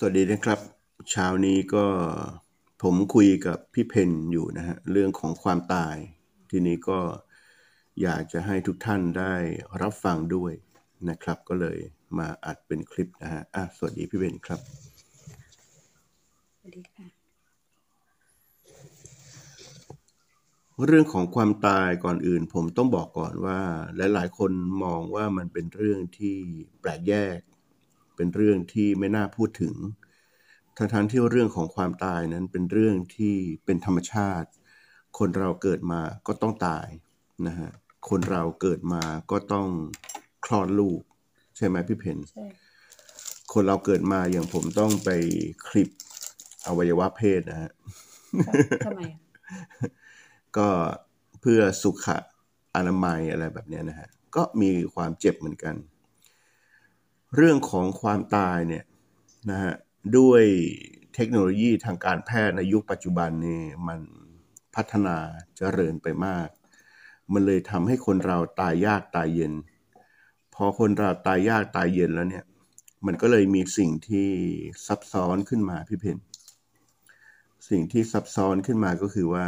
สวัสดีนะครับเช้านี้ก็ผมคุยกับพี่เพนอยู่นะฮะเรื่องของความตาย ทีนี้ก็อยากจะให้ทุกท่านได้รับฟังด้วยนะครับ ก็เลยมาอัดเป็นคลิปนะฮะอะสวัสดีพี่เพนครับสวัสดีค่ะเรื่องของความตายก่อนอื่น ผมต้องบอกก่อนว่า หลาย ๆ คนมองว่ามันเป็นเรื่องที่แปลกแยก เป็นเรื่องที่ไม่น่าพูดถึง ทั้งๆที่เรื่องของความตายนั้นเป็นเรื่องที่เป็นธรรมชาติ คนเราเกิดมาก็ต้องตายนะฮะ คนเราเกิดมาก็ต้องคลอดลูก ใช่ไหมพี่เพนใช่คนเราเกิดมาอย่างผมต้องไปคลิปอวัยวะเพศนะฮะค่ะทำไมอะก็เพื่อสุขอนามัยอะไรแบบเนี้ยนะฮะ ก็มีความเจ็บเหมือนกัน เรื่องของความตายเนี่ยนะฮะด้วยเทคโนโลยีทางการแพทย์ในยุคปัจจุบันนี่มันพัฒนาเจริญไปมาก มันเลยทำให้คนเราตายยากตายเย็น พอคนเราตายยากตายเย็นแล้วเนี่ย มันก็เลยมีสิ่งที่ซับซ้อนขึ้นมาพี่เพนสิ่งที่ซับซ้อนขึ้นมาก็คือว่า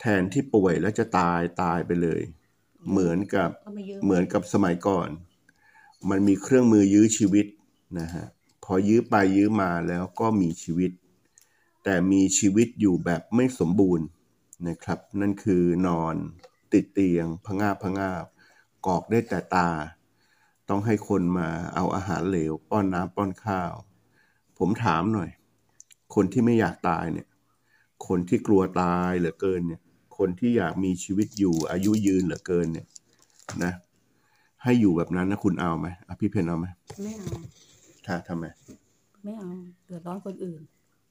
แทนที่ป่วยแล้วจะตายตายไปเลย เหมือนกับก็ไม่เยอะเหมือนกับสมัยก่อน มันมีเครื่องมือยื้อชีวิตนะฮะพอยื้อไปยื้อมาแล้วก็มีชีวิต แต่มีชีวิตอยู่แบบไม่สมบูรณ์นะครับ นั่นคือนอนติดเตียงพงาบพงาบกอกได้แต่ตา ต้องให้คนมาเอาอาหารเหลว ป้อนน้ำป้อนข้าว ผมถามหน่อย คนที่ไม่อยากตายเนี่ย คนที่กลัวตายเหลือเกินเนี่ย คนที่อยากมีชีวิตอยู่อายุยืนเหลือเกินเนี่ยนะ ให้อยู่แบบนั้นนะคุณเอาไหมอะพี่เพนเอาไหมไม่เอาถ้าทำไมไม่เอาเดือดร้อนคนอื่น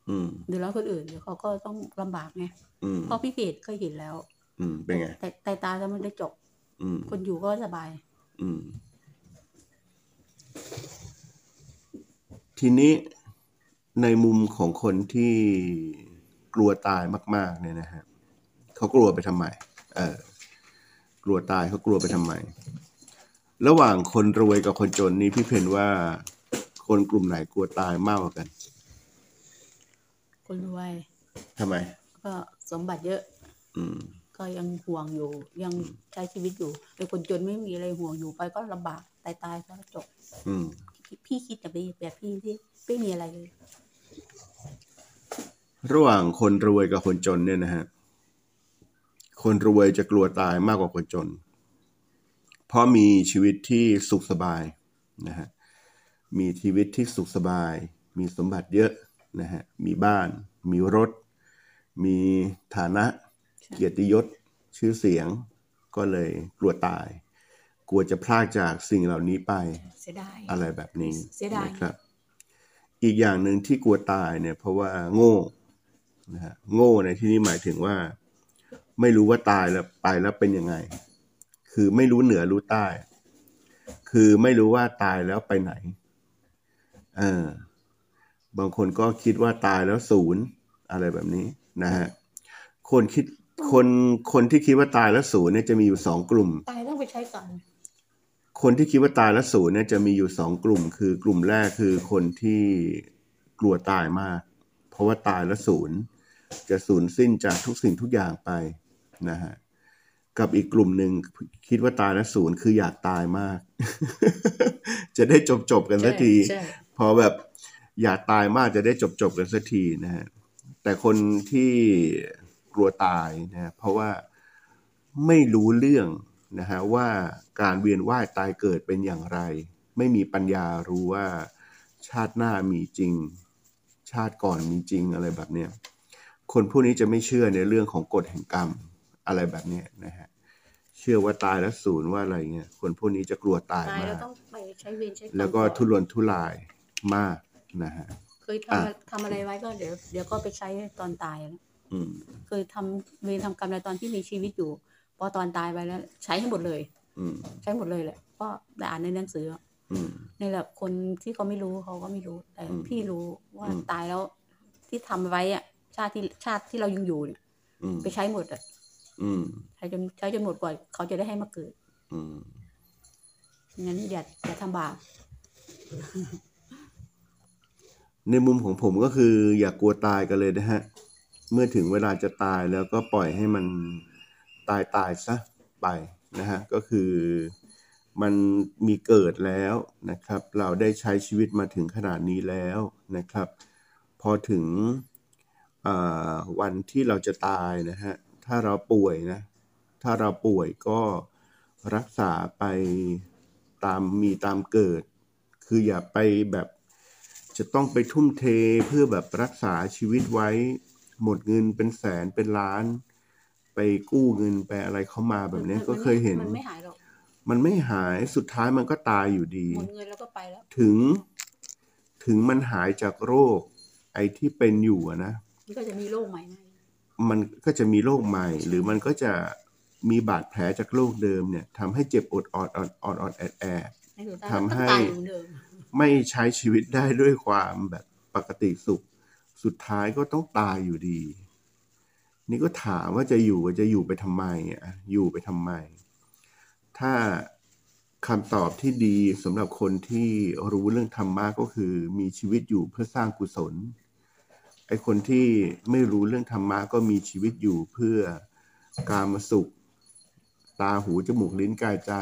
อืม เดือดร้อนคนอื่นเดี๋ยวเขาก็ต้องลำบากไงอืม เพราะพี่เพจก็เห็นแล้ว อืม เป็นไง แต่แต่ตาจะมันได้จบอืม คนอยู่ก็สบาย อืม ทีนี้ในมุมของคนที่กลัวตายมาก ๆ เนี่ยนะฮะเขากลัวไปทำไม เออกลัวตายเขากลัวไปทำไม ระหว่างคนรวยกับคนจนนี่พี่เพนว่าคนกลุ่มไหนกลัวตายมากกว่ากัน คนรวยทำไม ก็สมบัติเยอะ อืม ก็ยังห่วงอยู่ ยังใช้ชีวิตอยู่แต่คนจนไม่มีอะไรห่วงอยู่ไปก็ลำบากตายตายก็จบ อืม พี่พี่คิดแต่แบบพี่ที่ไม่มีอะไรเลย ระหว่างคนรวยกับคนจนเนี่ยนะฮะ คนรวยจะกลัวตายมากกว่าคนจน เพราะมีชีวิตที่สุขสบายนะฮะมีชีวิตที่สุขสบาย มีสมบัติเยอะนะฮะมีบ้าน มีรถ มีฐานะใช่เกียรติยศชื่อเสียงก็เลยกลัวตาย กลัวจะพลากจากสิ่งเหล่านี้ไปเสียดายอะไรแบบนี้เสียดายนะครับ อีกอย่างหนึ่งที่กลัวตายเนี่ยเพราะว่าโง่นะฮะโง่ในที่นี้หมายถึงว่า ไม่รู้ว่าตายแล้วไปแล้วเป็นยังไง คือไม่รู้เหนือรู้ใต้ คือไม่รู้ว่าตายแล้วไปไหนเออบางคนก็คิดว่าตายแล้วศูนย์อะไรแบบนี้นะฮะคนคิดคนคนที่คิดว่าตายแล้วศูนย์เนี่ยจะมีอยู่สองกลุ่ม ตายต้องไปใช้กันคนที่คิดว่าตายแล้วศูนย์เนี่ยจะมีอยู่สองกลุ่ม คือกลุ่มแรกคือคนที่กลัวตายมาก เพราะว่าตายแล้วศูนย์จะสูญสิ้นจากทุกสิ่งทุกอย่างไปนะฮะ กับอีกกลุ่มหนึ่งคิดว่าตายแล้วศูนย์คืออยากตายมาก จะได้จบจบๆกันสักทีใช่พอแบบอยากตายมากจะได้จบจบๆกันสักทีนะฮะแต่คนที่กลัวตายนะฮะเพราะว่าไม่รู้เรื่องนะฮะว่าการเวียนว่ายตายเกิดเป็นอย่างไร ไม่มีปัญญารู้ว่าชาติหน้ามีจริง ชาติก่อนมีจริงอะไรแบบเนี้ยคนพวกนี้จะไม่เชื่อในเรื่องของกฎแห่งกรรม อะไรแบบเนี้ยนะฮะเชื่อว่าตายแล้วศูนย์ว่าอะไรเงี้ยคนพวกนี้จะกลัวตายตายมาแล้วก ต้องไปใช้เวรใช้กรรมแล้วก็ต่อทุรนทุรายมากนะฮะ เคยทำทำอะไรไว้ก็เดี๋ยวเดี๋ยวก็ไปใช้ตอนตายนะอืมเคยทำเวรทำกรรมอะไรตอนที่มีชีวิตอยู่ พอตอนตายไปแล้ว ใช้ให้หมดเลย อืมใช้หมดเลยแหละเพราะได้อ่านในหนังสืออืมนี่แหละคนที่เขาไม่รู้เขาก็ไม่รู้ แต่อืมพี่รู้ว่าอืม ตายแล้วที่ทำไว้อะชาติที่ชาติที่เรายังอยู่เนี่ยอืมไปใช้หมดอะ อืมใช้จนใช้จนหมดก่อนเขาจะได้ให้มาเกิด อืมงั้นอย่าอย่าทำบาปในมุมของผมก็คือ อย่ากกลัวตายกันเลยนะฮะ เมื่อถึงเวลาจะตายแล้วก็ปล่อยให้มันตายตายซะไปนะฮะก็คือมันมีเกิดแล้วนะครับ เราได้ใช้ชีวิตมาถึงขนาดนี้แล้วนะครับ พอถึงวันที่เราจะตายนะฮะ ถ้าเราป่วยนะ ถ้าเราป่วยก็รักษาไปตามมีตามเกิด คืออย่าไปแบบจะต้องไปทุ่มเทเพื่อแบบรักษาชีวิตไว้ หมดเงินเป็นแสนเป็นล้าน ไปกู้เงินไปอะไรเข้ามาแบบนี้ก็เคยเห็น มันไม่หายหรอกมันไม่หายสุดท้ายมันก็ตายอยู่ดี หมดเงินแล้วก็ไปแล้ว ถึง ถึงมันหายจากโรค ไอ้ที่เป็นอยู่อะนะ มันก็จะมีโรคใหม่มา มันก็จะมีโรคใหม่ หรือมันก็จะมีบาดแผลจากโรคเดิมเนี่ยทำให้เจ็บอดอดอดอดอดแอดแอดในสุดท้ายทำให้ก็ตายอยู่เดิมไม่ใช้ชีวิตได้ด้วยความแบบปกติสุข สุดท้ายก็ต้องตายอยู่ดี นี่ก็ถามว่าจะอยู่จะอยู่ไปทำไมอะอยู่ไปทำไม ถ้าคำตอบที่ดีสำหรับคนที่รู้เรื่องธรรมะก็คือมีชีวิตอยู่เพื่อสร้างกุศล ไอคนที่ไม่รู้เรื่องธรรมะก็มีชีวิตอยู่เพื่อการมาสุข ตาหูจมูกลิ้นกายใจ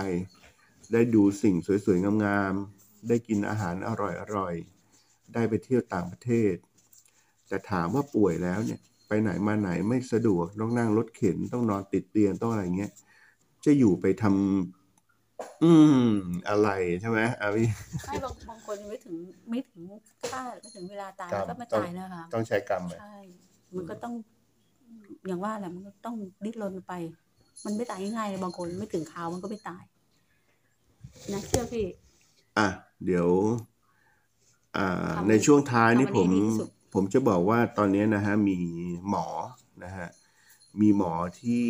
ได้ดูสิ่งสวยๆ งามๆ ได้กินอาหารอร่อยๆ ได้ไปเที่ยวต่างประเทศ แต่ถามว่าป่วยแล้วเนี่ยไปไหนมาไหนไม่สะดวกต้องนั่งรถเข็นต้องนอนติดเตียงต้องอะไรเงี้ยจะอยู่ไปทำ อืม อะไรใช่ไหมอาวิไม่บางบางคนยังไม่ถึงไม่ถึงคาดไม่ถึงเวลาตายครับก็ไม่ต้องตายนะคะ ต้องใช้กรรมอะใช่ มันก็ต้อง อย่างว่าแหละมันก็ต้องดิ้นรนไป มันไม่ตายง่ายๆเลยบางคนไม่ถึงคราวมันก็ไม่ตายนะเชื่อพี่ อะ เดี๋ยว อ่าทำในช่วงท้ายนี่ทำผอันมนี้ดีที่สุดผมจะบอกว่าตอนนี้นะฮะ มีหมอนะฮะ มีหมอที่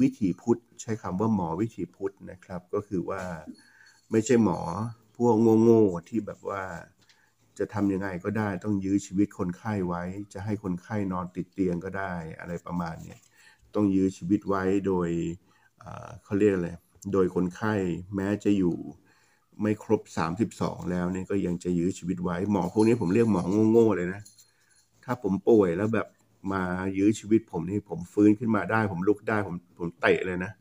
วิถีพุทธ ใช้คำว่าหมอวิถีพุทธนะครับ ก็คือว่าไม่ใช่หมอพวกโง่ๆที่แบบว่าจะทำยังไงก็ได้ต้องยื้อชีวิตคนไข้ไว้ จะให้คนไข้นอนติดเตียงก็ได้อะไรประมาณเนี้ยต้องยื้อชีวิตไว้โดยเขาเรียกอะไรโดยคนไข้แม้จะอยู่ไม่ครบ 32 แล้วเนี่ยก็ยังจะยื้อชีวิตไว้หมอพวกนี้ผมเรียกหมอโง่ๆเลยนะ ถ้าผมป่วยแล้วแบบ มายื้อชีวิตผมนี่ผมฟื้นขึ้นมาได้ ผมลุกได้ผมผมเตะเลยนะ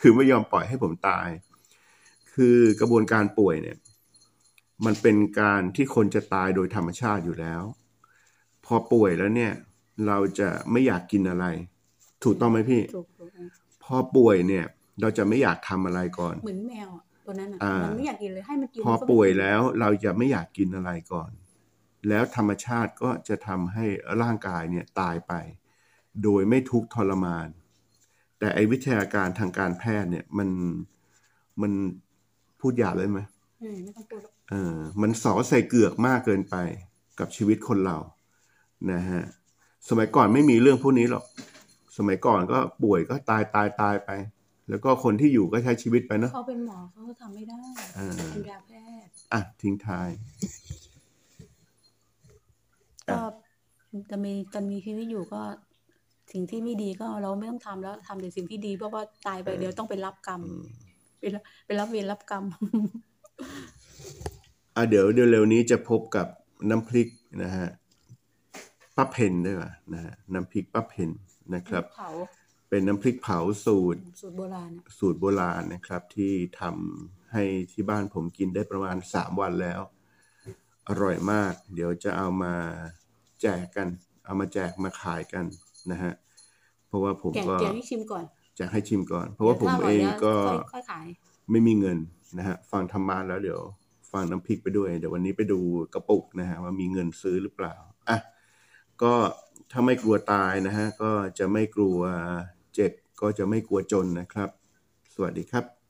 คือไม่ยอมปล่อยให้ผมตาย คือกระบวนการป่วยเนี่ย มันเป็นการที่คนจะตายโดยธรรมชาติอยู่แล้ว พอป่วยแล้วเนี่ย เราจะไม่อยากกินอะไร ถูกต้องไหมพี่ถูกถูกพอป่วยเนี่ย เราจะไม่อยากทำอะไรก่อน เหมือนแมวอะตัวนั้นอะอ่ามัมันไม่อยากกินเลยให้มันกินพอมันก็ไม่ป่วยกินแล้ว เราจะไม่อยากกินอะไรก่อน แล้วธรรมชาติก็จะทำให้ร่างกายเนี่ยตายไป โดยไม่ทุกข์ทรมาน แต่ไอ้วิทยาการทางการแพทย์เนี่ยมันมันพูดหยาบเลยไหมอืมไม่ต้องพูดหรอกเออมันสอใส่เกือกมากเกินไปกับชีวิตคนเรานะฮะสมัยก่อนไม่มีเรื่องพวกนี้หรอก สมัยก่อนก็ป่วยก็ตายตายตายไป แล้วก็คนที่อยู่ก็ใช้ชีวิตไปเนาะเขาเป็นหมอเขาก็ทำไม่ได้อ่าเป็นยาแพทย์อะทิ้งท้าย ก็จะมีตอนมีชีวิตอยู่ก็สิ่งที่ไม่ดีก็เราไม่ต้องทำแล้วทำแต่สิ่งที่ดีเพราะว่าตายไปเออเดี๋ยวต้องไปรับกรรมอืมไปรับไปรับเวรรับกรรมอะเดี๋ยวเร็วๆนี้จะพบกับน้ำพริกนะฮะป้าเพนด้วยว่ะนะฮะน้ำพริกป้าเพนนะครับเผาเป็นน้ำพริกเผาสูตรสูตรโบราณอะสูตรโบราณนะครับ ที่ทำให้ที่บ้านผมกินได้ประมาณสามวันแล้ว อร่อยมาก เดี๋ยวจะเอามา แจกกัน เอามาแจกมาขายกันนะฮะเพราะว่าผมแกะก็แกะให้ชิมก่อนแจกให้ชิมก่อน เพราะว่าผมดี๋ยถ้เองร่ยแล้วก็ค่อยค่อยขายไม่มีเงินนะฮะฟังธรรมะแล้วเดี๋ยวฟังน้ำพริกไปด้วย เดี๋ยววันนี้ไปดูกระปุกนะฮะว่ามีเงินซื้อหรือเปล่าอะก็ถ้าไม่กลัวตายนะฮะก็จะไม่กลัวเจ็บก็จะไม่กลัวจนนะครับ สวัสดีครับ